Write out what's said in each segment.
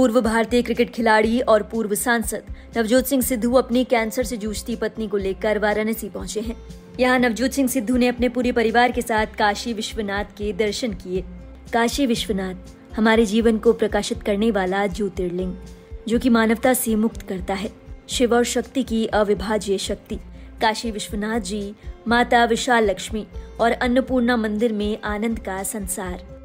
पूर्व भारतीय क्रिकेट खिलाड़ी और पूर्व सांसद नवजोत सिंह सिद्धू अपनी कैंसर से जूझती पत्नी को लेकर वाराणसी पहुँचे हैं। यहाँ नवजोत सिंह सिद्धू ने अपने पूरे परिवार के साथ काशी विश्वनाथ के दर्शन किए। काशी विश्वनाथ, हमारे जीवन को प्रकाशित करने वाला ज्योतिर्लिंग, जो कि मानवता से मुक्त करता है। शिव और शक्ति की अविभाज्य शक्ति। काशी विश्वनाथ जी, माता विशाल लक्ष्मी और अन्नपूर्णा मंदिर में आनंद का संसार।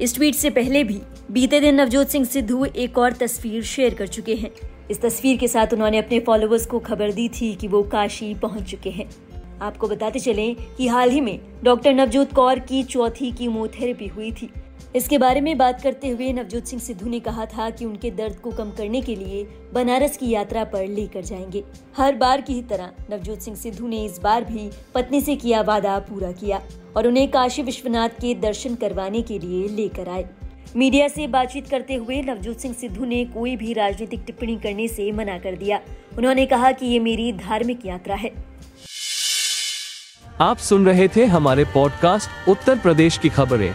इस ट्वीट से पहले भी बीते दिन नवजोत सिंह सिद्धू एक और तस्वीर शेयर कर चुके हैं। इस तस्वीर के साथ उन्होंने अपने फॉलोअर्स को खबर दी थी कि वो काशी पहुँच चुके हैं। आपको बताते चलें कि हाल ही में डॉक्टर नवजोत कौर की चौथी कीमोथेरेपी हुई थी। इसके बारे में बात करते हुए नवजोत सिंह सिद्धू ने कहा था कि उनके दर्द को कम करने के लिए बनारस की यात्रा पर लेकर जाएँगे। हर बार की ही तरह नवजोत सिंह सिद्धू ने इस बार भी पत्नी से किया वादा पूरा किया और उन्हें काशी विश्वनाथ के दर्शन करवाने के लिए लेकर आए। मीडिया से बातचीत करते हुए नवजोत सिंह सिद्धू ने कोई भी राजनीतिक टिप्पणी करने से मना कर दिया। उन्होंने कहा कि ये मेरी धार्मिक यात्रा है। आप सुन रहे थे हमारे पॉडकास्ट उत्तर प्रदेश की खबरें।